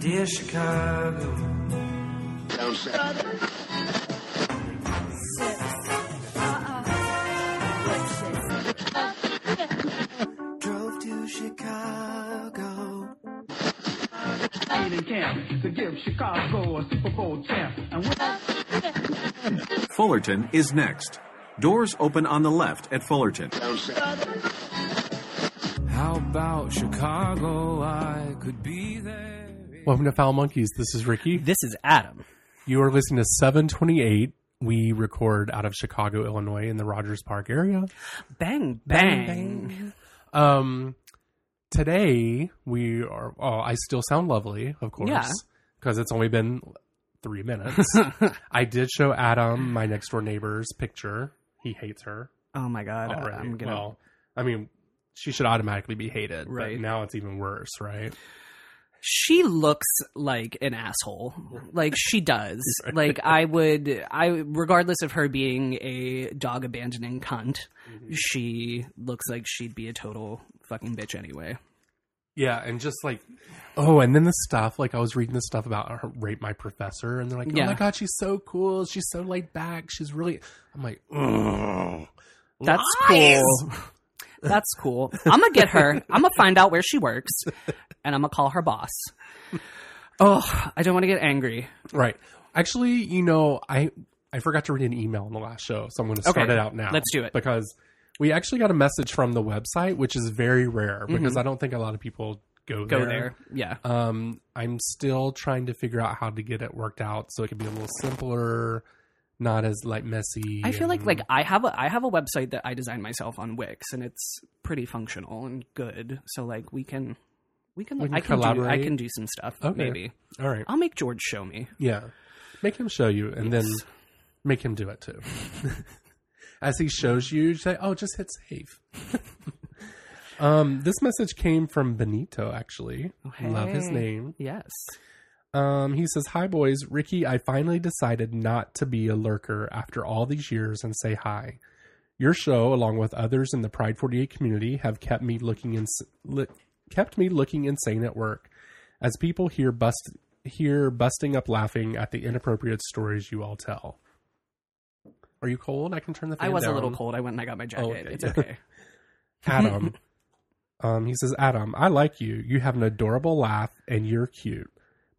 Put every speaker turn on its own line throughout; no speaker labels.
Dear Chicago. Drove to Chicago.
in camp to give Chicago a Super Bowl champ.
Fullerton is next. Doors open on the left at Fullerton.
How about Chicago? I could be there.
Welcome to Foul Monkeys. This is Ricky.
This is Adam.
You are listening to 728. We record out of Chicago, Illinois, in the Rogers Park area.
Bang, bang.
Um, today we are. Oh, I still sound lovely, of course,
Yeah.
because it's only been three minutes. I did show Adam my next door neighbor's picture. He hates her
Oh my god.
already.
I'm gonna
Well, I mean, she should automatically be hated,
Right.
But now it's even worse, right?
She looks like an asshole. Like she does. Like I would I regardless of her being a dog abandoning cunt,
Mm-hmm.
she looks like she'd be a total fucking bitch anyway.
Yeah, and just like, oh, and then the stuff, like I was reading the stuff about her Rate My Professor, and they're like, oh my god, she's so cool, she's so laid back, she's really. I'm like, Ugh.
That's
Lies!
cool. That's cool. I'm gonna get her. I'm gonna find out where she works, and I'm gonna call her boss. Oh, I don't want to get angry.
Right. Actually, you know, I I forgot to read an email in the last show, so I'm going to start
Okay,
it out now.
let's do it.
because we actually got a message from the website, which is very rare because I don't think a lot of people go
Mm-hmm. Go
there.
there. Yeah.
Um, I'm still trying to figure out how to get it worked out so it can be a little simpler, not as like messy.
I feel like like I have a I have a website that I designed myself on Wix and it's pretty functional and good. So like we can we can,
We can
I can do I can do some stuff
Okay.
maybe.
all right,
I'll make George show me.
yeah, make him show you, and then make him do it too. As he shows you, you say, "Oh, just hit save." um, this message came from Benito. Actually, love his name.
Yes.
Um, he says, "Hi, boys. Ricky, I finally decided not to be a lurker after all these years and say hi. Your show, along with others in the Pride 48 community, have kept me looking ins- li- kept me looking insane at work. As people here bust here busting up laughing at the inappropriate stories you all tell. Are you cold? I can turn the fan
I was a little cold. I went and I got my jacket.
okay.
It's okay.
Adam. um, he says, Adam, I like you. You have an adorable laugh and you're cute.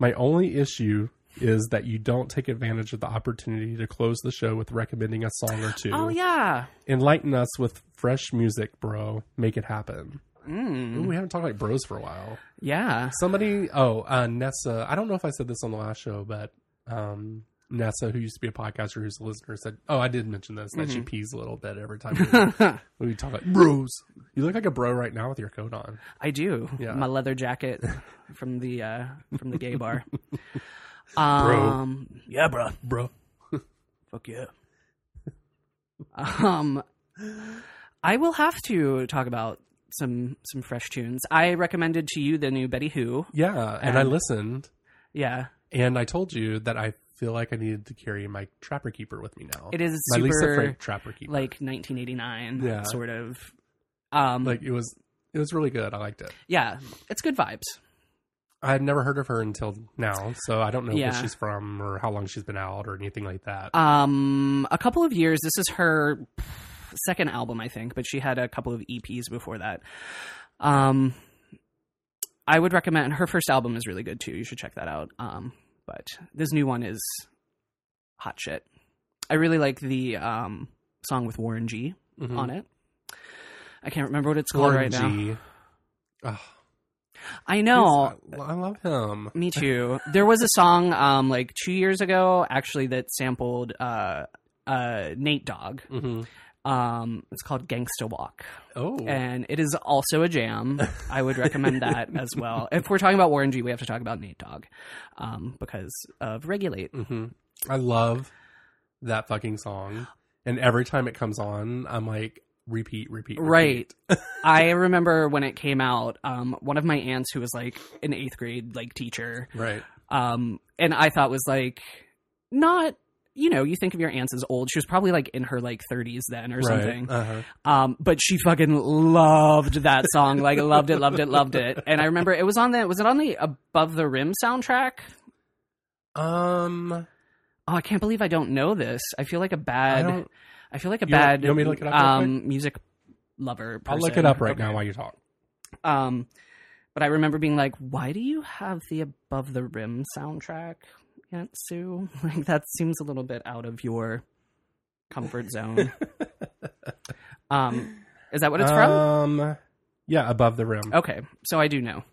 My only issue is that you don't take advantage of the opportunity to close the show with recommending a song or two.
oh yeah.
Enlighten us with fresh music, bro. Make it happen.
Mm.
Ooh, we haven't talked like bros for a while.
Yeah.
Somebody, oh, uh, Nessa, I don't know if I said this on the last show, but um, Nessa, who used to be a podcaster who's a listener, said, Oh, I did mention this, that
Mm-hmm.
she pees a little bit every time we, we talk like bros. You look like a bro right now with your coat on.
I do.
Yeah.
My leather jacket from the uh from the gay bar. Um yeah, bro.
Bro.
Fuck yeah. um, I will have to talk about some some fresh tunes. I recommended to you the new Betty Who.
Yeah. And I listened
Yeah,
and I told you that I feel like I needed to carry my Trapper Keeper with me now.
it is
my Lisa
super
Frank Trapper Keeper.
like 1989,
Yeah.
sort of. Um,
like it was, it was really good. I liked it.
yeah, it's good vibes.
I had never heard of her until now, so I don't know
Yeah.
where she's from or how long she's been out or anything like that.
Um, a couple of years. This is her second album, I think, but she had a couple of EPs before that. Um, I would recommend her first album is really good too. You should check that out. Um, but this new one is hot shit. I really like the um song with Warren G
Mhm.
on it. I can't remember what it's called
Warren
right now.
G. Ugh,
I know.
I, I love him.
Me too. There was a song um like two years ago actually that sampled uh uh Nate Dogg.
hmm
Um, it's called Gangsta Walk,
Oh,
and it is also a jam. I would recommend that as well. If we're talking about Warren G, we have to talk about Nate Dogg, um, because of Regulate.
Mm-hmm. I love that fucking song, and every time it comes on, I'm like, repeat, repeat,
Right. I remember when it came out. Um, one of my aunts who was like an eighth grade like teacher,
right.
um, and I thought was like not you know, you think of your aunts as old. She was probably like in her like 30s then or something.
Uh-huh.
Um, but she fucking loved that song. Like loved it, loved it, loved it. And I remember it was on the was it on the Above the Rim soundtrack?
Um,
Oh, I can't believe I don't know this. I feel like a bad.
don't.
I feel like a
You want-
bad
you want me to look it up real
um, music lover.
I'll look it up right
Okay.
now while you talk.
Um, but I remember being like, "Why do you have the Above the Rim soundtrack, Aunt Sue? Like that seems a little bit out of your comfort zone." um, is that what it's from?
Um, yeah, above the rim.
Okay, so I do know.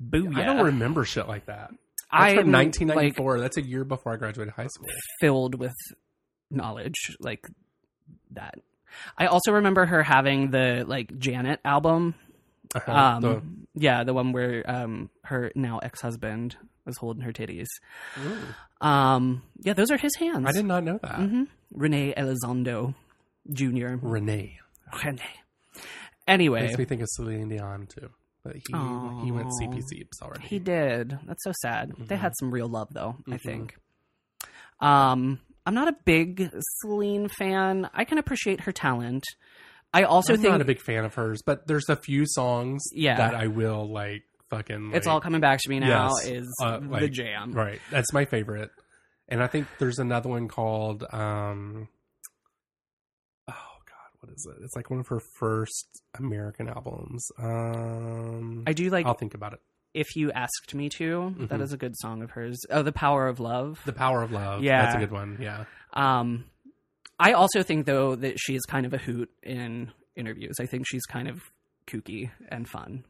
Booyah!
I don't remember shit like that. That's
I'm,
from
like
1994. That's a year before I graduated high school.
filled with knowledge like that. I also remember her having the like Janet album.
Uh-huh.
Um,
The-
yeah, the one where um her now ex husband was holding her titties.
Ooh.
Um, yeah, those are his hands.
I did not know that.
hmm Rene Elizondo Jr.
Renee
Rene. Anyway,
makes me think of Celine Dion too, but he he went
Aw.
CP Seeps already.
he did. That's so sad. They
Mm-hmm.
had some real love though, I think. Um, I'm not a big Celine fan. I can appreciate her talent. I also
I'm
think
not a big fan of hers, but there's a few songs
Yeah.
that I will like fucking.
it's all coming back to me now
Yes,
is
uh,
the jam.
Right, that's my favorite, and I think there's another one called. um Oh God, what is it? It's like one of her first American albums. Um
I do like
I'll think about it.
if you asked me to. That
Mhm.
is a good song of hers. Oh, the power of love.
The Power of Love.
Yeah.
that's a good one. Yeah,
Um, I also think though that she is kind of a hoot in interviews. I think she's kind of kooky and fun.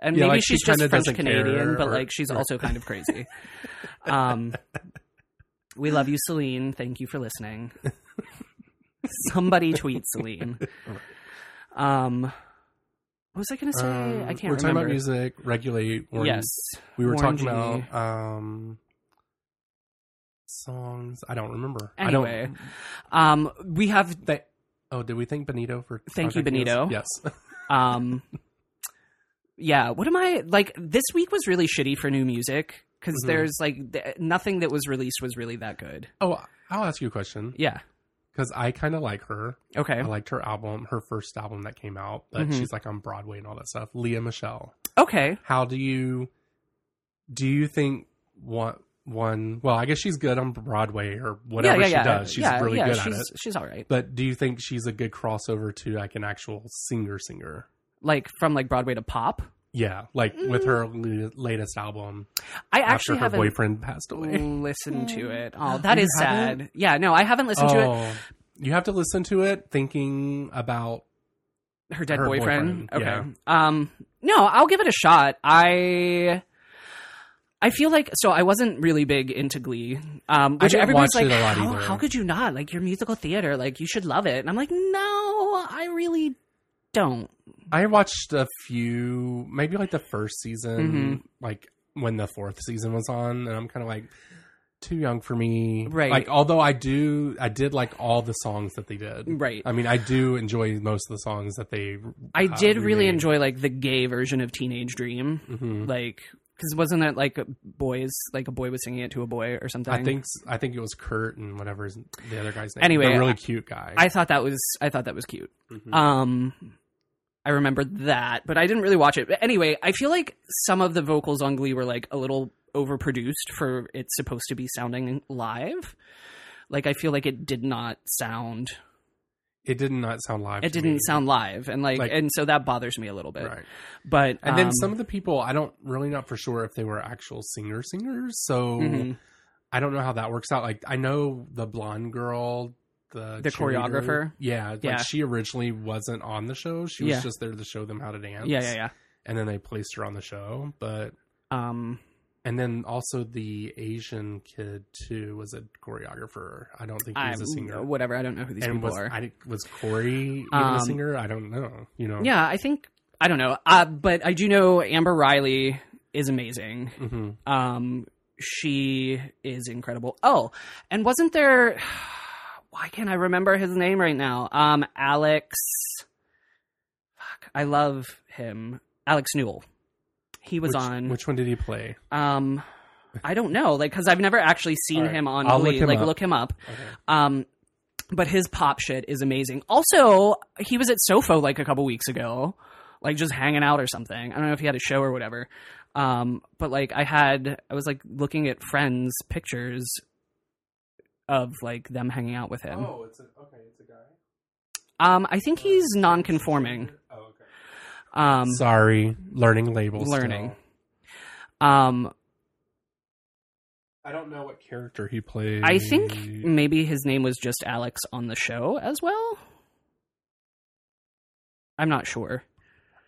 And
Yeah,
maybe
like, she
she's just French Canadian, but
or-
like she's
or-
also kind of crazy. um, we love you, Celine. Thank you for listening. Somebody tweet Celine. Um, what was I going to say?
Um,
I can't
We're talking about music. Regulate.
Yes,
we were talking about um songs. I don't remember.
Anyway,
I
um, we have
don't. Oh, did we thank Benito for?
Thank you? Benito.
Yes.
Um, yeah. What am I like? This week was really shitty for new music because
Mhm.
there's like th- nothing that was released was really that good.
oh, I'll ask you a question
Yeah.
because I kind of like her.
Okay.
I liked her album, her first album that came out, but
Mhm.
she's like on Broadway and all that stuff. Lea Michele.
Okay.
How do you do you think one one well, I guess she's good on Broadway or whatever
yeah, yeah,
she
yeah.
does. She's
yeah,
really
yeah,
good
she's,
at it.
She's all right.
But do you think she's a good crossover to like an actual singer singer?
Like from like Broadway to pop.
Yeah, like with her la- latest album
I actually
her
haven't
boyfriend passed away.
listened to it. Oh, that
You
is
haven't?
sad. Yeah. No, I haven't listened to it.
Oh, you have to listen to it thinking about
Her dead
her
boyfriend.
boyfriend,
Okay. Um. No, I'll give it a shot. I. I feel like so I wasn't really big into Glee, um, which everybody's like,
it a lot
how,
either.
how could you not? Like your musical theater, like you should love it. And I'm like, no, I really don't.
I watched a few, maybe like the first season,
Mhm.
like when the fourth season was on, and I'm kind of like too young for me.
Right.
Like, although I do, I did like all the songs that they did.
Right.
I mean, I do enjoy most of the songs that they.
I
uh,
did really enjoy like the gay version of Teenage Dream,
Mhm.
like because wasn't it like boys, like a boy was singing it to a boy or something?
I think I think it was Kurt and whatever his, the other guy's name.
Anyway,
the really cute guy.
I thought that was I thought that was cute.
Mhm.
Um, I remember that, but I didn't really watch it. But anyway, I feel like some of the vocals on Glee were like a little overproduced for it's supposed to be sounding live. Like I feel like it did not sound.
It did not sound live.
It didn't
me.
sound live, and like,
Like-
and so that bothers me a little bit.
right.
But
And then
um,
some of the people, I don't really not for sure if they were actual singer singers. So
mhm.
I don't know how that works out. Like I know the blonde girl, the
The choreographer?
Yeah, like
Yeah.
she originally wasn't on the show. She was
Yeah.
just there to show them how to dance.
yeah, yeah, yeah.
And then they placed her on the show. But
Um,
and then also the Asian kid too was a choreographer. I don't think he was a singer.
whatever. I don't know who these
and
people
was
are.
I, was Cory even
Um,
a singer? I don't know. You know.
yeah, I think I don't know. Uh, but I do know Amber Riley is amazing.
hmm
Um, she is incredible. Oh, and wasn't there? Why can't I remember his name right now? Um, Alex. Fuck, I love him. Alex Newell. He was
which,
on.
Which one did he play?
um, I don't know, like because I've never actually seen
All right.
him on
I'll look him
like
up.
look him up. Um, but his pop shit is amazing. Also, he was at Sofo like a couple weeks ago, like just hanging out or something. I don't know if he had a show or whatever. Um, but like I had, I was like looking at friends' pictures of like them hanging out with him.
Oh, it's a, okay. It's a guy.
Um, I think he's non-conforming.
Oh, okay.
Um,
Sorry, learning labels.
learning.
still.
Um,
I don't know what character he played.
I think maybe his name was just Alex on the show as well. I'm not sure.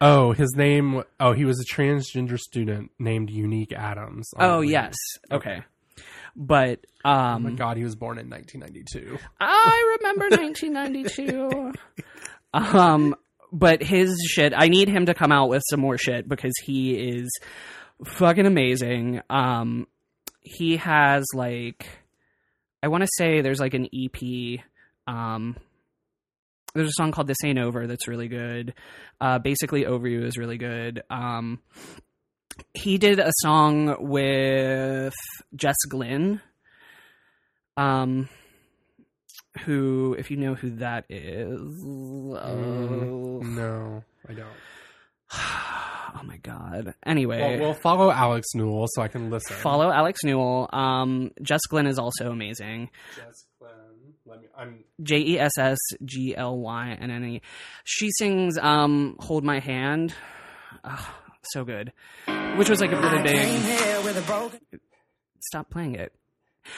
Oh, his name. Oh, he was a transgender student named Unique Adams.
Oh yes, okay. But
Oh
um,
my god, he was born in 1992.
I remember 1992. um, but his shit, I need him to come out with some more shit because he is fucking amazing. Um, he has like, I want to say there's like an EP. Um, there's a song called "This Ain't Over" that's really good. Uh, basically, "Over You" is really good. Um, he did a song with Jess Glynne. Um, who, if you know who that is, oh,
No, I don't.
oh my god. Anyway,
Well, we'll follow Alex Newell so I can listen.
follow Alex Newell. Um, Jess Glynne is also amazing.
Jess Glynne. Let me. I'm.
J E S S G L Y N N E. She sings um "Hold My Hand," Ah, so good, which was like a really big. Stop playing it.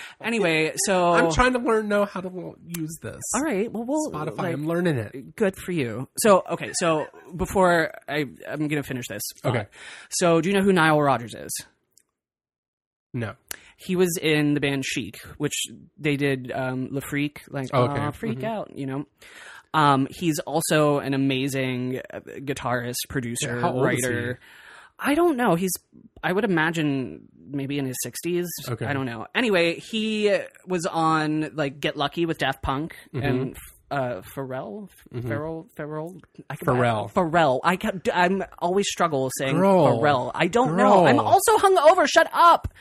Anyway, so
I'm trying to learn know how to use this.
All right, well, we'll
Spotify.
like,
I'm learning it.
good for you. So okay, so before I I'm gonna finish this.
Okay.
So do you know who Nile Rodgers is?
No.
he was in the band Chic, which they did um, Le Freak, like
Oh, okay.
"Aw, freak
Mhm.
out, you know. Um, he's also an amazing uh, guitarist, producer,
Yeah, how old is
writer. I don't know. He's I would imagine maybe in his sixties.
Okay.
I don't know. Anyway, he was on like Get Lucky with Daft Punk
Mm-hmm.
and uh, Pharrell, Pharrell, Pharrell, I can-
Pharrell.
Pharrell. I kept, I'm always struggle saying
Girl.
Pharrell. I don't know. I'm
Girl.
also hungover. Shut up.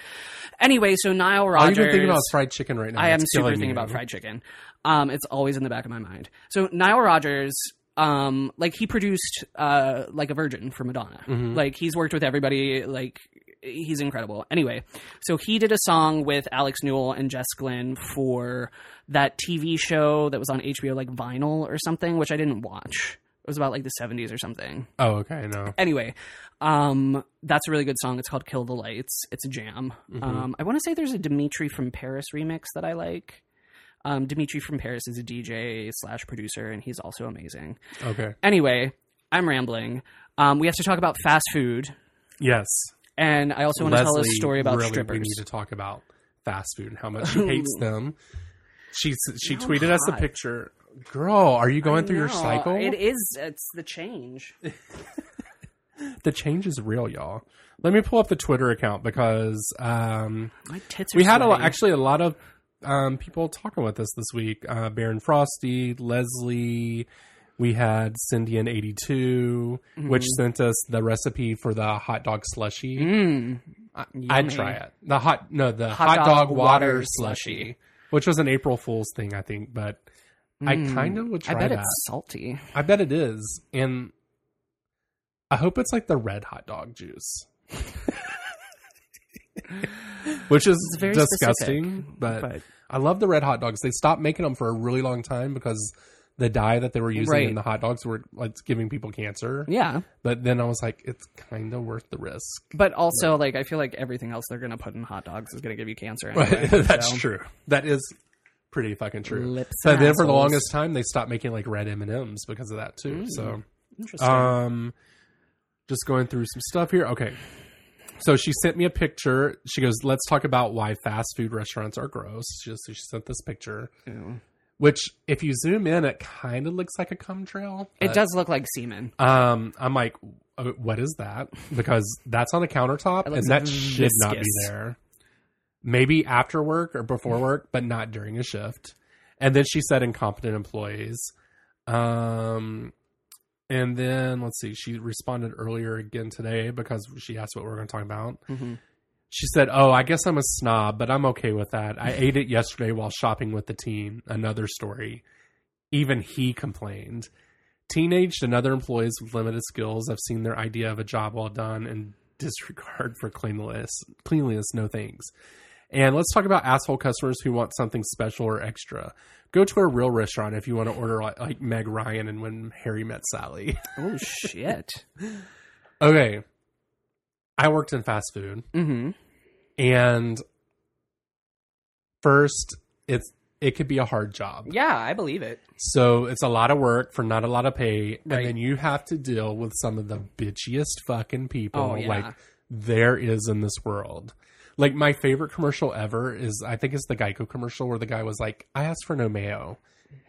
Anyway, so Nile Rodgers.
you've been thinking about fried chicken right now.
I am super thinking about fried chicken. Um, it's always in the back of my mind. So Nile Rodgers, um, like he produced uh, like a Virgin for Madonna.
Mm-hmm.
Like he's worked with everybody. Like he's incredible. Anyway, so he did a song with Alex Newell and Jess Glynne for that TV show that was on HBO, like Vinyl or something, which I didn't watch. It was about like the 70s or something
Oh, okay. No.
anyway um that's a really good song it's called kill the lights it's a jam um i want to say there's a dimitri from paris remix that i like um dimitri from paris is a dj slash producer and he's also amazing
Okay.
anyway i'm rambling um we have to talk about fast food
Yes.
and i also want to tell a story about
really,
strippers
We need to talk about fast food and how much she hates them. She she
No,
tweeted us a picture. Girl, are you going through your cycle?
it is it's the change
the change is real, y'all. Let me pull up the Twitter account because um,
my tits are
we had a, actually a lot of um, people talking with us this week. Uh, Baron Frosty, Leslie. We had Cindy in eighty which sent us the recipe for the hot dog slushy.
Mm,
I,
Yummy.
I'd try it. The hot no, the
Hot
hot,
dog
dog,
water
water
slushy.
slushy, which was an April Fool's thing, I think. But I kind of would
Mm. i
try
bet
that.
it's salty
I bet it is, and I hope it's like the red hot dog juice, which is
It's very
disgusting.
specific,
But,
but-
I love the red hot dogs. They stopped making them for a really long time because the dye that they were using
Right.
in the hot dogs were like giving people cancer.
yeah
But then I was like, it's kind of worth the risk.
But also, like, I feel like everything else they're gonna put in hot dogs is gonna give you cancer. Anyway,
That's
so.
true. That is pretty fucking true.
Lips
but then for the longest time, they stopped making like red M and M's because of that too. So.
Interesting.
Um, just going through some stuff here. Okay. So she sent me a picture. She goes, "Let's talk about why fast food restaurants are gross." She just she sent this picture,
Ew.
which if you zoom in, it kind of looks like a cum trail.
it
but,
does look like semen.
Um, I'm like, "Uh, what is that? Because that's on a countertop, and that should not be there. Maybe after work or before work, but not during a shift. And then she said incompetent employees. Um, and then let's see, she responded earlier again today because she asked what we're going to talk about.
Mhm.
She said, "Oh, I guess I'm a snob, but I'm okay with that. I ate it yesterday while shopping with the team." Another story. Even he complained. Teenaged and other employees with limited skills have seen their idea of a job well done and disregard for cleanliness. Cleanliness, no thanks. And let's talk about asshole customers who want something special or extra. Go to a real restaurant if you want to order like, like Meg Ryan and When Harry Met Sally.
Oh shit.
okay, I worked in fast food,
mm-hmm.
and first, it's it could be a hard job.
Yeah, I believe it.
So it's a lot of work for not a lot of pay, and then you have to deal with some of the bitchiest fucking people
Oh, yeah.
like there is in this world. Like my favorite commercial ever is I think it's the Geico commercial where the guy was like, "I asked for no mayo,"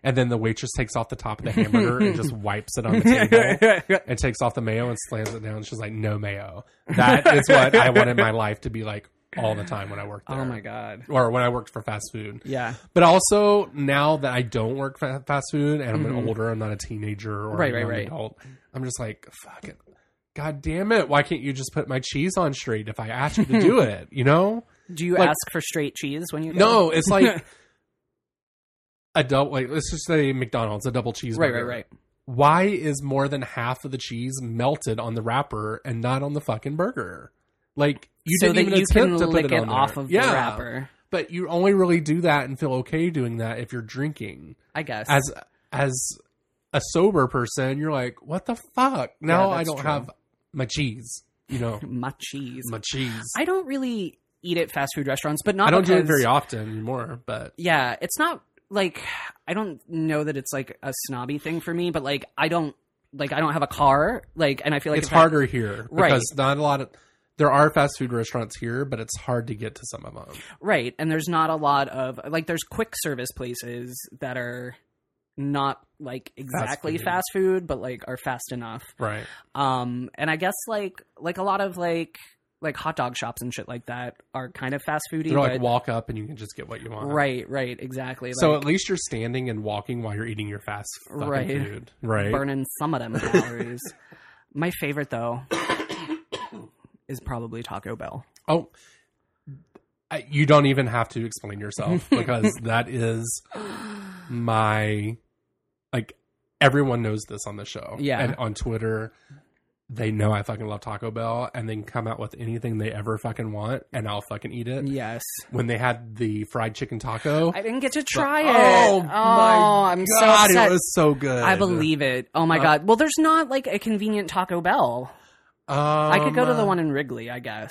and then the waitress takes off the top of the hamburger and just wipes it on the table and takes off the mayo and slams it down. And she's like, "No mayo." That is what I wanted my life to be like all the time when I worked there.
Oh my god.
Or when I worked for fast food.
Yeah.
But also now that I don't work fast food and I'm an older, I'm not a teenager or
Mm-hmm. Right,
a
right,
young
right.
adult. I'm just like, fuck it. God damn it. Why can't you just put my cheese on straight if I ask you to do it? You know?
Do you
Like-
ask for straight cheese when you go?
No, it's like a double, like, let's just say McDonald's, a double cheeseburger.
Right, right, right.
Why is more than half of the cheese melted on the wrapper and not on the fucking burger? Like, you
so
didn't
that
even
you can
attempt to put it,
it, off of
yeah.
the wrapper.
But you only really do that and feel okay doing that if you're drinking
I guess.
as as a sober person, you're like, what the fuck? Now I don't
true.
have my cheese. You know,
my cheese.
my cheese.
I don't really eat at fast food restaurants, but not.
I don't do it very often anymore, but
Yeah, it's not like I don't know that it's like a snobby thing for me, but like I don't like I don't have a car, like, and I feel like
it's
if I-
harder here
Right.
because not a lot of there are fast food restaurants here, but it's hard to get to some of them.
right? And there's not a lot of like there's quick service places that are not like exactly
food.
fast food, but like are fast enough.
Right.
Um, and I guess like like a lot of like like hot dog shops and shit like that are kind of fast foody.
They're like
but-
walk up and you can just get what you want.
right, right, exactly.
So
like,
at least you're standing and walking while you're eating your fast
Right.
food. Right.
burning some of them calories. My favorite though is probably Taco Bell.
Oh, I, you don't even have to explain yourself because that is my like everyone knows this on the show.
Yeah.
and on Twitter, they know I fucking love Taco Bell, and they can come out with anything they ever fucking want, and I'll fucking eat it.
Yes.
When they had the fried chicken taco,
I didn't get to try it.
oh
it.
my
I'm so
god,
upset.
it was so good.
I believe it. Oh my
Uh,
god. Well, there's not like a convenient Taco Bell. I could go to the
Um,
one in Wrigley, I guess.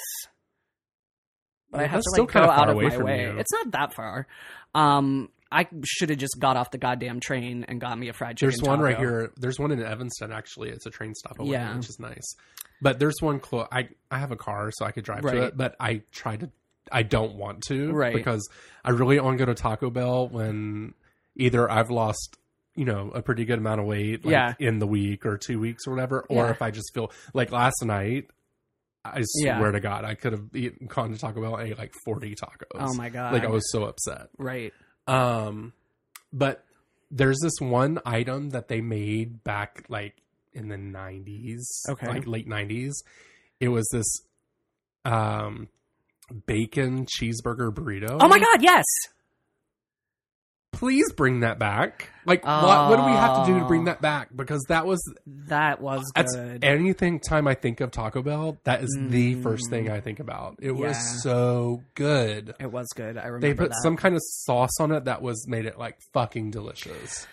But I have to like go out of my way.
you.
It's not that far. Um, I should have just got off the goddamn train and got me a fried chicken.
There's one right here. There's one in Evanston actually. It's a train stop away,
Yeah.
which is nice. But there's one close. I I have a car, so I could drive
Right.
to it. But I try to. I don't want to,
Right.
Because I really only go to Taco Bell when either I've lost, you know, a pretty good amount of weight, like,
Yeah.
in the week or two weeks or whatever, or
Yeah.
if I just feel like last night. I
Yeah.
swear to God, I could have eaten gone to Taco Bell and ate like forty tacos.
Oh my god.
Like I was so upset.
right.
Um, but there's this one item that they made back like in the 90s,
Okay.
like late 90s. It was this um bacon cheeseburger burrito.
Oh my god, yes.
Please bring that back. Like what what do we have to do to bring that back because that was
That was good.
anything time I think of Taco Bell, that is the first thing I think about. It was
Mm.
So good.
it was good. I remember
They put
that.
some kind of sauce on it that was made it like fucking delicious.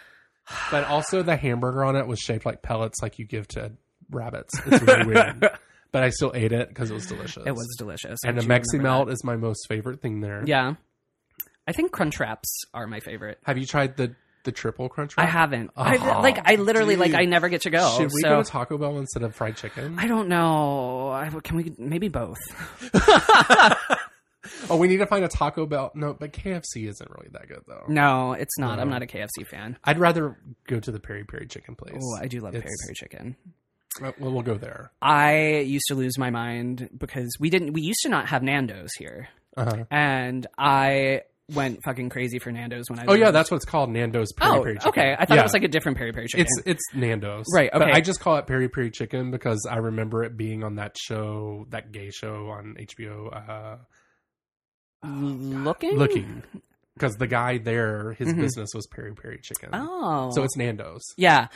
But also the hamburger on it was shaped like pellets like you give to rabbits. It's really weird. But I still ate it because it was delicious.
It was delicious.
And the Mexi Melt
that.
is my most favorite thing there.
Yeah. I think crunch wraps are my favorite.
Have you tried the the triple crunch wrap?
I haven't. I,
Oh,
like I literally like. I never get to go.
Should we
so
go to Taco Bell instead of fried chicken?
I don't know. I, can we maybe both?
oh, we need to find a Taco Bell. No, but KFC isn't really that good though.
No, it's not. I'm not a KFC fan.
I'd rather go to the Peri Peri chicken place.
Oh, I do love peri
It's-
peri chicken.
Uh, Well, we'll go there.
I used to lose my mind because we didn't. We used to not have Nando's here,
Uh-huh.
and I went fucking crazy for Nando's when I.
Oh yeah, that's what it's called, Nando's peri
Oh,
peri chicken.
okay. I thought
Yeah.
it was like a different peri peri chicken.
It's it's Nando's,
Right,
But
okay.
I just call it peri peri chicken because I remember it being on that show, that gay show on HBO. Uh,
looking.
looking, because the guy there, his business was peri peri chicken.
Mm-hmm. Oh,
so it's Nando's.
Yeah.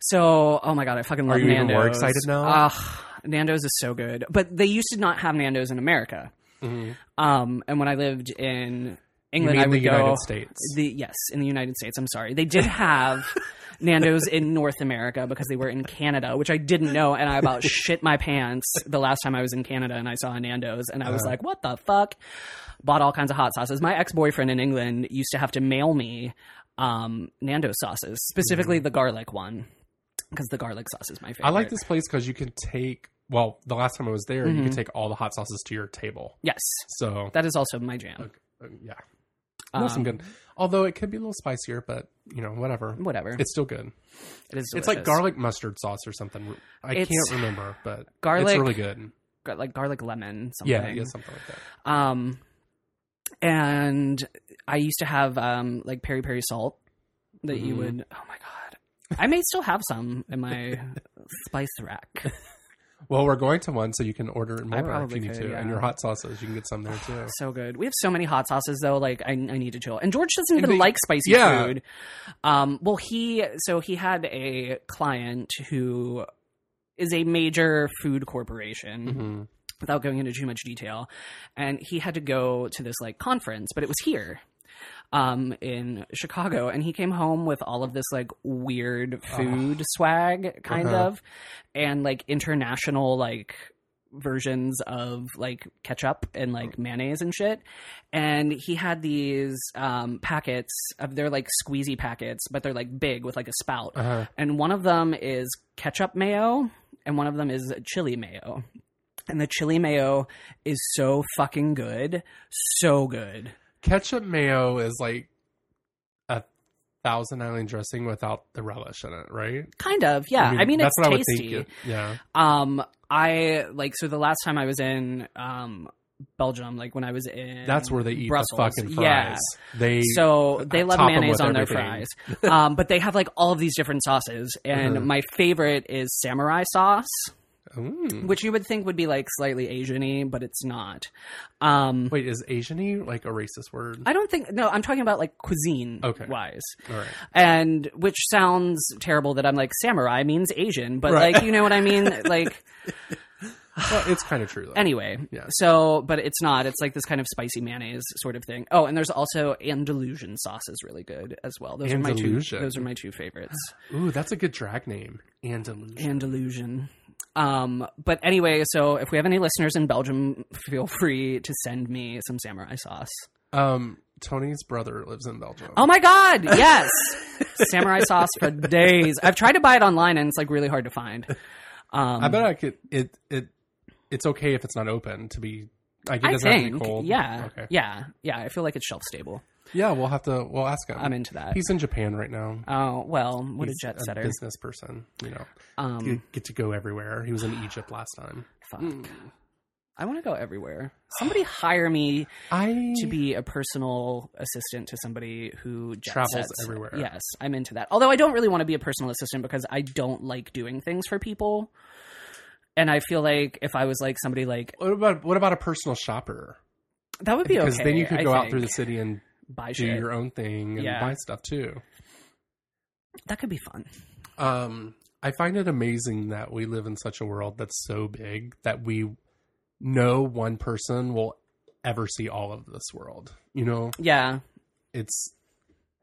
So, oh my god, I fucking love
Are you even more excited now?
Ugh, Nando's is so good, but they used to not have Nando's in America. Um, and when I lived in England, I would
the
go.
United States?
The yes, in the United States. I'm sorry, they did have. Nando's in North America because they were in Canada, which I didn't know, and I about shit my pants the last time I was in Canada and I saw a Nando's, and I was like, "What the fuck?" Bought all kinds of hot sauces. My ex boyfriend in England used to have to mail me um, Nando's sauces, specifically the garlic one, because the garlic sauce is my favorite.
I like this place because you can take. Well, the last time I was there, you
Mm-hmm.
could take all the hot sauces to your table.
Yes,
So
that is also my jam.
uh, yeah, that's some
Um,
good. Although it could be a little spicier, but you know, whatever.
Whatever.
It's still good.
it is.
It's like
delicious.
garlic mustard sauce or something. I
It's
can't remember, but
garlic-
It's really good.
Gar- like garlic lemon. Something.
Yeah, yeah, something like that.
Um, and I used to have um like peri peri salt that you
Mm-hmm.
would. Oh my god, I may still have some in my spice rack.
Well, we're going to one, so you can order more if you need
could,
to.
yeah.
And your hot sauces, you can get some there too.
So good. We have so many hot sauces though. Like I, I need to chill. And George doesn't even
they-
like spicy
yeah.
food. Um, well, he so he had a client who is a major food corporation.
Mhm.
Without going into too much detail, and he had to go to this like conference, but it was here, um, in Chicago, and he came home with all of this like weird food swag, kind
Uh-huh.
of, and like international like versions of like ketchup and like mayonnaise and shit. And he had these um, packets of they're like squeezy packets, but they're like big with like a spout.
Uh-huh.
And one of them is ketchup mayo, and one of them is chili mayo. And the chili mayo is so fucking good, so good.
Ketchup mayo is like a Thousand Island dressing without the relish in it, right?
Kind of, yeah. I mean,
that's
it's
what
tasty.
I would think. it- yeah.
Um, I like so the last time I was in um Belgium, like when I was in
That's where they eat
Brussels,
the fucking fries.
Yeah.
They
So they love mayonnaise on their fries, um, but they have like all of these different sauces, and
Uh-huh.
my favorite is samurai sauce,
Mm.
which you would think would be like slightly Asian-y, but it's not. Um,
Wait, is Asian-y like a racist word?
I don't think. No, I'm talking about like cuisine
Okay.
wise,
All right.
and which sounds terrible that I'm like samurai means Asian, but
Right.
like you know what I mean, like.
Well, it's kind of true though.
Anyway,
Yeah.
so but it's not. It's like this kind of spicy mayonnaise sort of thing. Oh, and there's also Andalusian sauce is really good as well. Those are my two.
Andalusian.
Those are my two favorites.
Ooh, that's a good drag name. Andalusian.
Andalusian. Um, but anyway, so if we have any listeners in Belgium, feel free to send me some samurai sauce.
Um, Tony's brother lives in Belgium.
Oh my god, yes, samurai sauce for days. I've tried to buy it online and it's like really hard to find. Um,
I bet I could. It it it's okay if it's not open to be. Like it
I
doesn't have to
think,
be cold.
yeah,
Okay.
yeah, yeah. I feel like it's shelf stable.
Yeah, we'll have to. We'll ask him.
I'm into that.
He's in Japan right now.
Oh well, what
He's
a jet setter.
business person. You know,
Um,
you get to go everywhere. He was in Egypt last time.
Fuck. I want to go everywhere. Somebody hire me
I
to be a personal assistant to somebody who
Travels
sets.
everywhere.
Yes, I'm into that. Although I don't really want to be a personal assistant because I don't like doing things for people. And I feel like if I was like somebody like
What about what about a personal shopper?
that would be okay.
Because
okay.
then you could go out through the city and
buy
do
shit.
your own thing and
Yeah.
buy stuff too.
That could be fun.
Um, I find it amazing that we live in such a world that's so big that we no one person will ever see all of this world. You know,
Yeah.
it's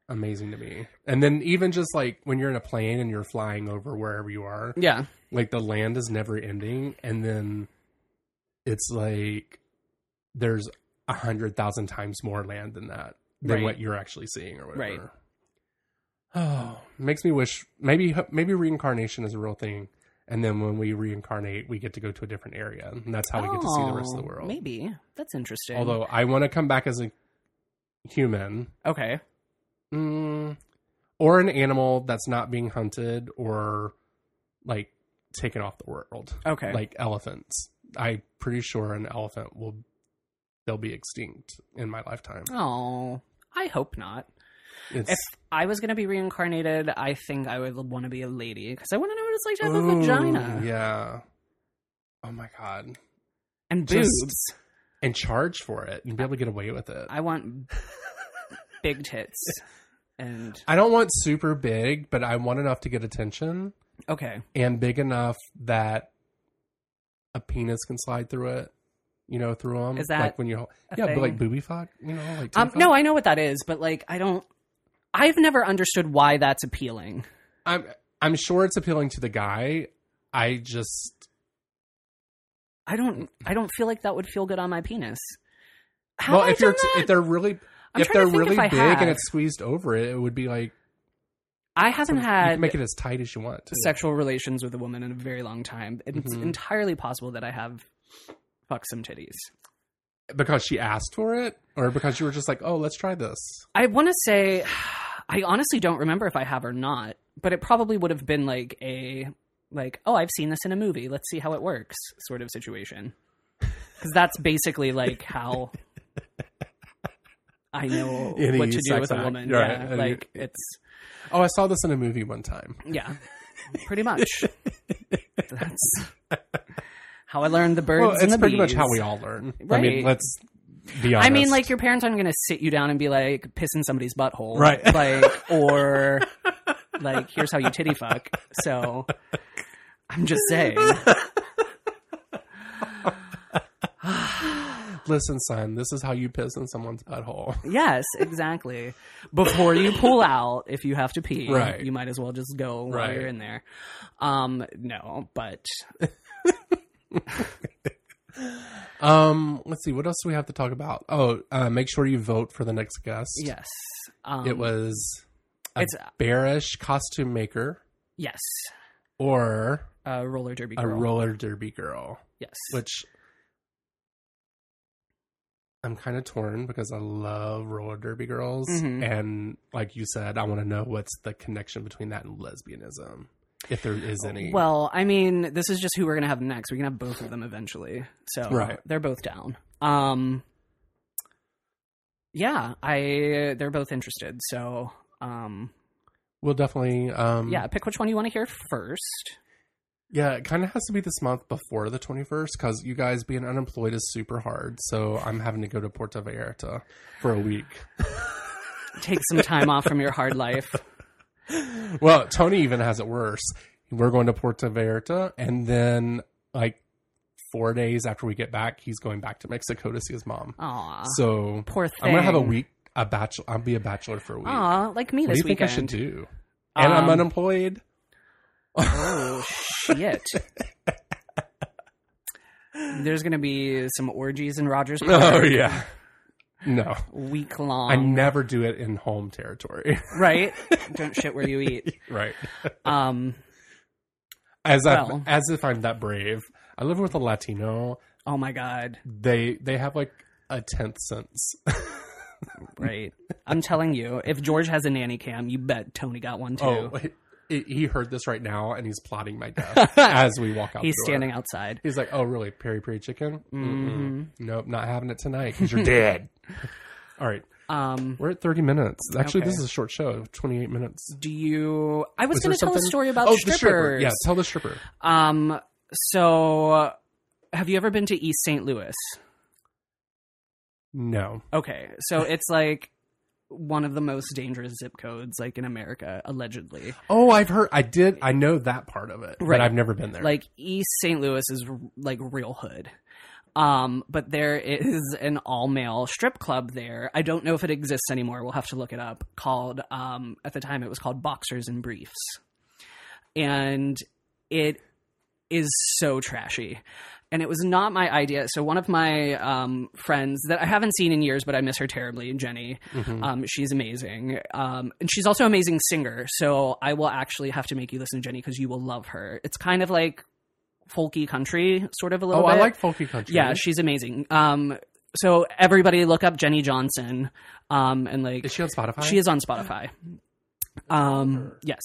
amazing to me. And then even just like when you're in a plane and you're flying over wherever you are,
Yeah.
like the land is never ending, and then it's like there's a hundred thousand times more land than that than
Right.
what you're actually seeing or whatever. Right. Oh, makes me wish maybe maybe reincarnation is a real thing, and then when we reincarnate, we get to go to a different area, and that's how we get to see the rest of the
Oh,
world.
Maybe. That's interesting.
Although I want to come back as a human,
Okay.
mm, or an animal that's not being hunted or like taken off the world.
Okay.
Like elephants. I'm pretty sure an elephant will they'll be extinct in my lifetime.
Oh. I hope not.
It's,
If I was going to be reincarnated, I think I would want to be a lady because I want to know what it's like to have a vagina
Yeah. Oh my god.
and
Just-
boobs.
And charge for it and be able to get away with it.
I want big tits. And
I don't want super big, but I want enough to get attention
okay,
and big enough that a penis can slide through it. You know, through them.
Is that
like when you? Yeah, but like booby fuck. You know, like
um, no. I know what that is, but like I don't. I've never understood why that's appealing.
I'm I'm sure it's appealing to the guy. I just
I don't. I don't feel like that would feel good on my penis. Have
well,
I
if you're
that?
if they're really
I'm
if they're really
if
big
have.
and it's squeezed over it, it would be like
I haven't had
can make it as tight as you want. To.
sexual relations with a woman in a very long time. It's
Mhm.
entirely possible that I have fuck some titties.
because she asked for it, or because you were just like, oh, let's try this.
I want to say, I honestly don't remember if I have or not, but it probably would have been like a like, oh, I've seen this in a movie. Let's see how it works, sort of situation. Because that's basically like how I know
Any
what to do with a
act,
woman.
right,
Yeah, like it's
Oh, I saw this in a movie one time.
yeah, pretty much. that's how I learned the birds
Well,
and
it's pretty much how we all learn. I mean, let's be honest.
I mean, like your parents aren't going to sit you down and be like, piss in somebody's butthole,
Right.
Like, or like, here's how you titty fuck. So, I'm just saying.
listen, son, this is how you piss in someone's butthole.
Yes, exactly. Before you pull out, if you have to pee,
Right.
you might as well just go while
Right.
you're in there. Um, no, but
Um, let's see, what else do we have to talk about? Oh, uh, make sure you vote for the next guest.
yes, um,
It was a
It's-
bearish costume maker
yes,
or
a roller derby
a
girl.
roller derby girl,
yes,
which I'm kind of torn because I love roller derby girls,
Mhm.
and like you said, I want to know what's the connection between that and lesbianism, if there is any.
Well, I mean, this is just who we're gonna have next. We can have both of them eventually, so
Right.
they're both down. Um, yeah, I they're both interested. So, um,
we'll definitely, um,
yeah, pick which one you want to hear first.
yeah. It kind of has to be this month before the 21st because you guys being unemployed is super hard. So I'm having to go to Puerto Vallarta for a week.
Take some time off from your hard life.
Well, Tony even has it worse. We're going to Puerto Vallarta, and then like four days after we get back, he's going back to Mexico to see his mom.
Aw,
So
poor thing.
I'm gonna have a week, a bachelor. I'll be a bachelor for a week.
Aw, like me
what do
this
you think I should do? And I'm
Um,
unemployed.
Oh shit. There's gonna be some orgies in Rogers Park.
Oh yeah. No,
week long.
I never do it in home territory.
right? Don't shit where you eat.
right.
Um.
As
Well.
I, as if I'm that brave. I live with a Latino.
Oh my god.
They they have like a tenth sense.
Right. I'm telling you, if George has a nanny cam, you bet Tony got one too.
Oh, he, he heard this right now, and he's plotting my death as we walk out.
He's standing outside.
He's like, "Oh, really? Peri peri chicken?
Mm-hmm.
Mm-mm. Nope, not having it tonight because you're dead." All right,
Um.
we're at 30 minutes. Actually,
Okay.
this is a short show, 28 minutes.
Do you? I was,
Was
going to tell a story about
oh,
strippers.
the stripper. Yeah, tell the stripper.
Um. So, have you ever been to East St. Louis?
No.
Okay, so it's like one of the most dangerous zip codes, like in America, allegedly.
Oh, I've heard. I did. I know that part of it,
Right.
but I've never been there.
Like East St. Louis is like real hood. Um, but there is an all male strip club there. I don't know if it exists anymore. We'll have to look it up. Called um, at the time it was called Boxers and Briefs, and it is so trashy. And it was not my idea. So one of my um, friends that I haven't seen in years, but I miss her terribly, Jenny. Um, she's amazing, um, and she's also an amazing singer. So I will actually have to make you listen to Jenny because you will love her. It's kind of like folky country, sort of a little. Bit.
Oh,
little.
I like folky country.
Yeah, she's amazing. Um, so everybody look up Jenny Johnson. Um, and like
is she on Spotify?
she is on Spotify. Um, yes,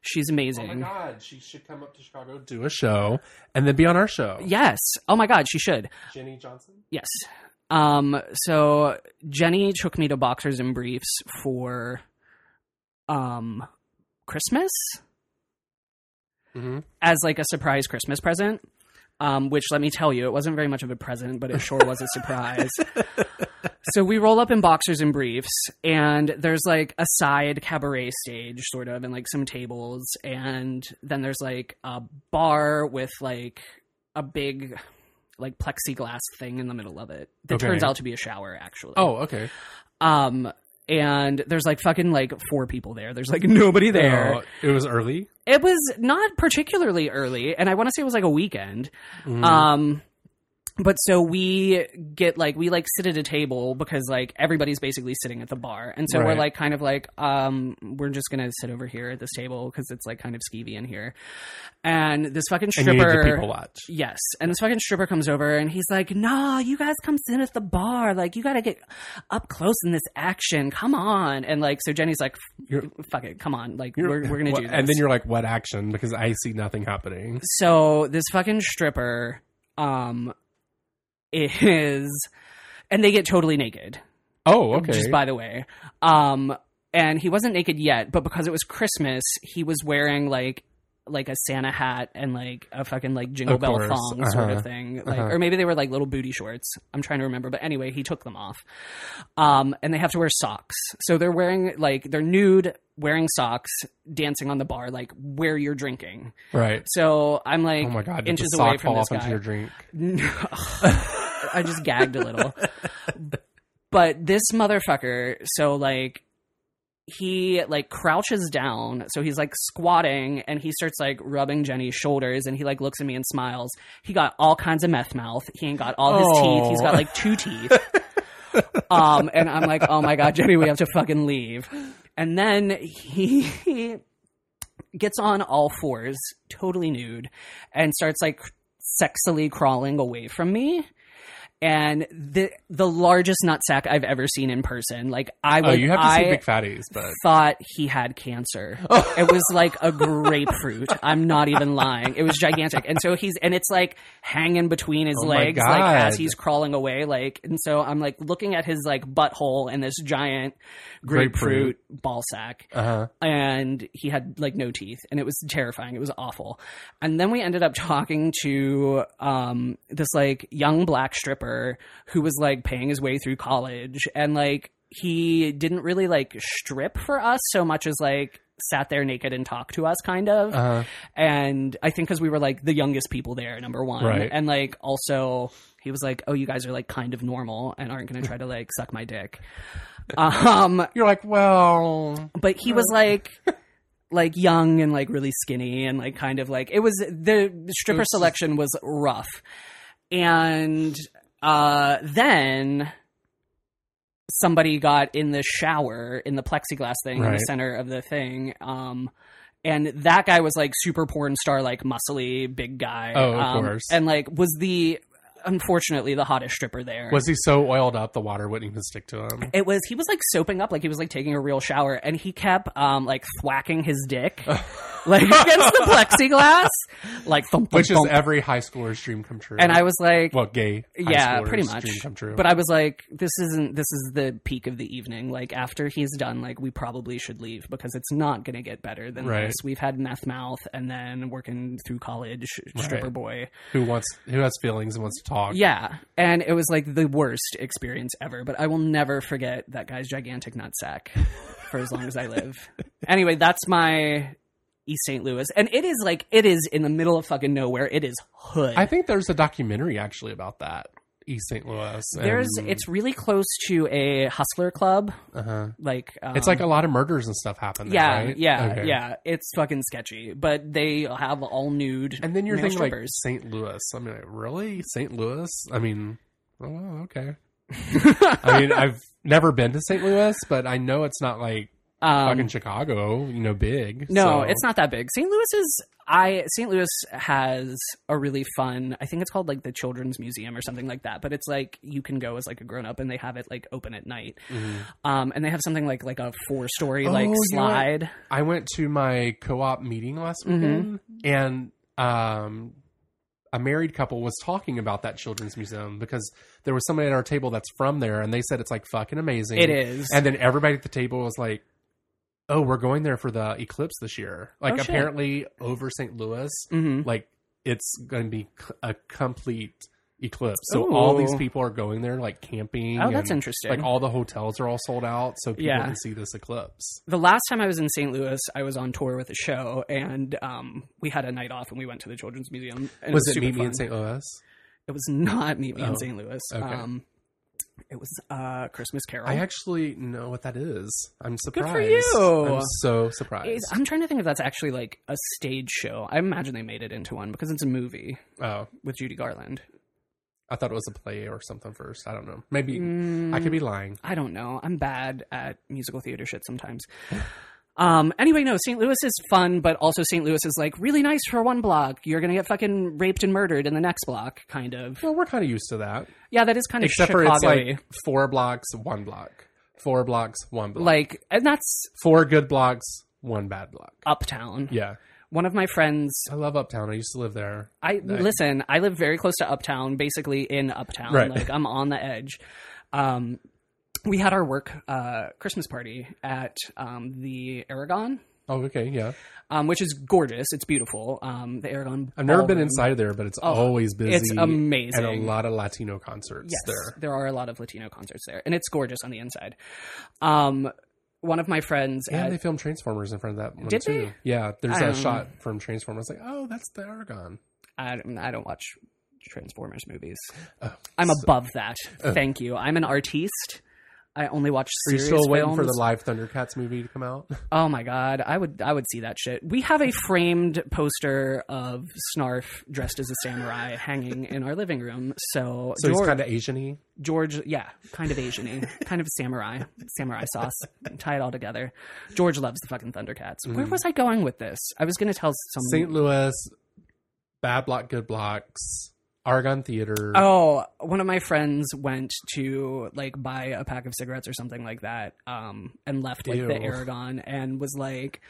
she's amazing.
Oh my god, she should come up to Chicago, do a show, and then be on our show.
yes. Oh my God, she should.
Jenny Johnson.
Yes. Um, so Jenny took me to Boxers and Briefs for um Christmas
Mhm.
as like a surprise Christmas present. Um, which let me tell you, it wasn't very much of a present, but it sure was a surprise. so we roll up in boxers and briefs, and there's like a side cabaret stage, sort of, and like some tables, and then there's like a bar with like a big like plexiglass thing in the middle of it. That
Okay.
turns out to be a shower, actually.
Oh, okay.
Um, and there's like fucking like four people there. There's like nobody there.
Oh, it was early.
It was not particularly early, and I want to say it was like a weekend.
Mhm.
Um, but so we get like we like sit at a table because like everybody's basically sitting at the bar, and so we're like kind of like um we're just gonna sit over here at this table because it's like kind of skeevy in here. And this fucking
and you need
stripper,
people watch.
Yes. And this fucking stripper comes over and he's like, nah, you guys come sit at the bar. Like, you got to get up close in this action. Come on. And like, so Jenny's like, fuck it. Come on. Like, we're, we're to do this.
And then you're like, what action? Because I see nothing happening.
so this fucking stripper, um, is, and they get totally naked.
Oh, okay.
Just by the way. Um, and he wasn't naked yet, but because it was Christmas, he was wearing like like a Santa hat and like a fucking like jingle
Of
bell
course.
thong sort
Uh-huh.
of thing. Like
Uh-huh.
or maybe they were like little booty shorts. I'm trying to remember, but anyway, he took them off. Um and they have to wear socks. So they're wearing like they're nude, wearing socks, dancing on the bar like where you're drinking.
right.
So I'm like
Oh my god!
Inches away from this guy.
your drink?
I just gagged a little. But this motherfucker, so like he like crouches down, so he's like squatting and he starts like rubbing Jenny's shoulders and he like looks at me and smiles. He got all kinds of meth mouth. He ain't got all his
Oh.
teeth. He's got like two teeth. um and I'm like, "Oh my god, Jenny, we have to fucking leave." And then he, he gets on all fours, totally nude, and starts like sexily crawling away from me. And the the largest nutsack I've ever seen in person. Like I
Oh,
would,
you have to
I
see big fatties, but
thought he had cancer. it was like a grapefruit. I'm not even lying. It was gigantic. And so he's and it's like hanging between his
Oh
legs like as he's crawling away like and so I'm like looking at his like butthole and this giant grapefruit,
Grapefruit.
ball sack
uh huh.
and he had like no teeth and it was terrifying it was awful and then we ended up talking to um this like young black stripper who was like paying his way through college. And like he didn't really like strip for us so much as like sat there naked and talked to us kind of.
Uh-huh.
and i think because we were like the youngest people there number one.
Right.
and like also he was like oh you guys are like kind of normal and aren't gonna try to like suck my dick. Um
You're like, well,
but he was like like young and like really skinny and like kind of like it was the, stripper selection was rough. And uh then somebody got in the shower in the plexiglass thing in the center of the thing um and that guy was like super porn star like muscly big guy
Oh, of
um,
course.
and like was the unfortunately the hottest stripper there
was he so oiled up the water wouldn't even stick to him?
it was he was like soaping up like he was like taking a real shower and he kept um like thwacking his dick like against the plexiglass like thump, thump,
Which is every high schooler's dream come true.
and I was like
well, gay. high
yeah pretty much
Dream come true.
but I was like this isn't this is the peak of the evening like after he's done like we probably should leave because it's not going to get better than
Right.
this we've had meth mouth and then working through college stripper
Right.
boy
who wants who has feelings and wants to talk?
yeah and it was like the worst experience ever but i will never forget that guy's gigantic nutsack for as long as i live. Anyway that's my east st louis and it is like it is in the middle of fucking nowhere. It is hood.
I think there's a documentary actually about that East St. Louis.
there's
and,
it's really close to a hustler club
uh-huh.
like um,
it's like a lot of murders and stuff happen. There,
yeah
right?
yeah
Okay.
yeah it's fucking sketchy but they have all nude
And then you're
male
thinking like. St. Louis. I mean, like, really, St. Louis? I mean, oh, okay. I mean, I've never been to St. Louis, but I know it's not like
um,
fucking Chicago. You know, big.
No,
so-
it's not that big. St. Louis is I St. Louis has a really fun I think it's called like the Children's Museum or something like that. But it's like you can go as like a grown up and they have it like open at night. Um and they have something like like a four story
Mm-hmm. Oh,
like slide.
I went to my co-op meeting last
Mm-hmm.
weekend, and um, a married couple was talking about that children's museum because there was somebody at our table that's from there, and they said it's like fucking amazing.
It is.
And then everybody at the table was like, "Oh, we're going there for the eclipse this year." Like
Oh,
apparently over St. Louis,
Mhm.
like it's going to be a complete eclipse. So all these people are going there like camping.
Oh, that's
and,
interesting.
Like all the hotels are all sold out, so people
Yeah.
can see this eclipse.
the last time I was in St. Louis, I was on tour with a show, and um, we had a night off, and we went to the Children's Museum. And
Was it,
super
Meet Me in. St. Louis?
It was not Meet Me
Oh,
in St. Louis.
okay.
Um, it was uh, Christmas Carol.
I actually know what that is. I'm surprised.
Good for you.
I'm so surprised.
It's- I'm trying to think if that's actually like a stage show. I imagine they made it into one because it's a movie
oh,
with Judy Garland.
I thought it was a play or something first. I don't know. Maybe
Mm.
I could be lying.
I don't know. I'm bad at musical theater shit sometimes. Um, anyway, no, St. Louis is fun, but also St. Louis is like really nice for one block. You're gonna get fucking raped and murdered in the next block, kind of.
Well, we're kind of used to that.
Yeah, that is kind of
Except for it's like four blocks, one block. Four blocks, one block.
like, and that's
four good blocks, one bad block.
Uptown.
Yeah.
One of my friends,
I love Uptown. I used to live there.
I listen. I live very close to Uptown, basically in Uptown.
Right.
Like I'm on the edge. Um, we had our work uh, Christmas party at um, the Aragon.
Oh, okay. Yeah.
um, which is gorgeous. It's beautiful. Um, the Aragon.
I've never been inside there, but it's always busy.
Oh, it's amazing.
And a lot of Latino concerts
Yes,
there.
there are a lot of Latino concerts there, and it's gorgeous on the inside. Um, one of my friends,
And
at-
they filmed Transformers in front of that one
Did
too.
they?
Yeah, there's a
don't
shot from Transformers. Like, oh, that's the Aragon.
I, don't- I don't watch Transformers movies.
Oh,
I'm
so-
above that. Thank you. I'm an artiste. I only watch
Are you
serious
still waiting
films.
for the live Thundercats movie to come out?
Oh my god, I would I would see that shit. We have a framed poster of Snarf dressed as a samurai hanging in our living room. So,
So he's
George,
kind of Asian-y.
George, yeah, kind of Asian-y, kind of samurai, samurai sauce. Tie it all together. George loves the fucking Thundercats. Where mm-hmm. was I going with this? I was going to tell some.
St. Louis, Bad Block, Good Blocks, Aragon Theater.
Oh, one of my friends went to like buy a pack of cigarettes or something like that, um, and left like the. Aragon and was like,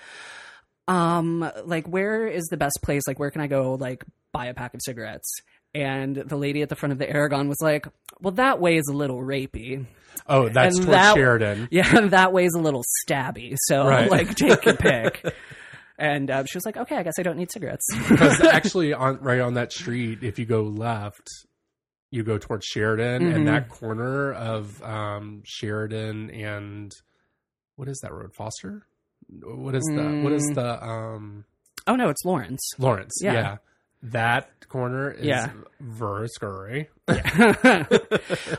um, like where is the best place? Like where can I go? Like buy a pack of cigarettes? And the lady at the front of the Aragon was like, "Well, that way is a little rapey.
Oh, that's
and
towards
that-
Sheridan.
Yeah, that way is a little stabby. So
Right.
like, take your pick." And uh, she was like, "Okay, I guess I don't need cigarettes."
Because actually, on right on that street, if you go left, you go towards Sheridan,
Mhm.
and that corner of um, Sheridan and what is that road? Foster. What is the what is
Mm.
the um,
oh no, it's Lawrence.
Lawrence?
Yeah.
That corner is
Yeah.
very scary.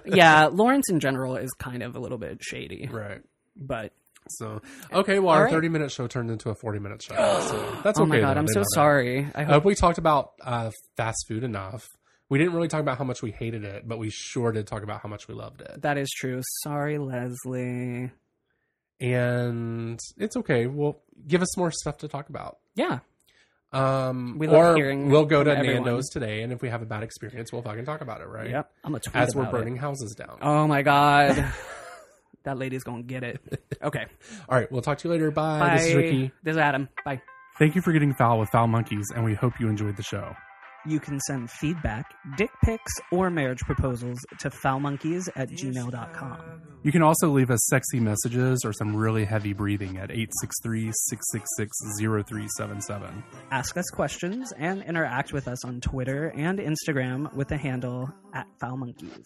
yeah, Lawrence in general is kind of a little bit shady,
right.
but
So okay, well,
All
our
right.
thirty minute show turned into a forty minute show. So that's
oh
okay.
my god,
though.
I'm
They
so
know that.
sorry. I
I
hope
hope we talked about uh, fast food enough. We didn't really talk about how much we hated it, but we sure did talk about how much we loved it.
that is true. Sorry, Leslie.
And it's okay. We'll give us more stuff to talk about.
Yeah,
Um,
We love
or
hearing
we'll go to
from everyone.
Nando's today, and if we have a bad experience, we'll fucking talk about it, right?
yep. I'm a tweet
As we're
about
burning
It.
houses down.
Oh my god, that lady's gonna get it. Okay,
All right, we'll talk to you later. Bye.
bye.
This is Ricky.
This is Adam. Bye.
Thank you for getting foul with Foul Monkeys, and we hope you enjoyed the show.
You can send feedback, dick pics, or marriage proposals to foulmonkeys at gmail.com.
You can also leave us sexy messages or some really heavy breathing at 863 666 0377.
Ask us questions and interact with us on Twitter and Instagram with the handle at foulmonkeys.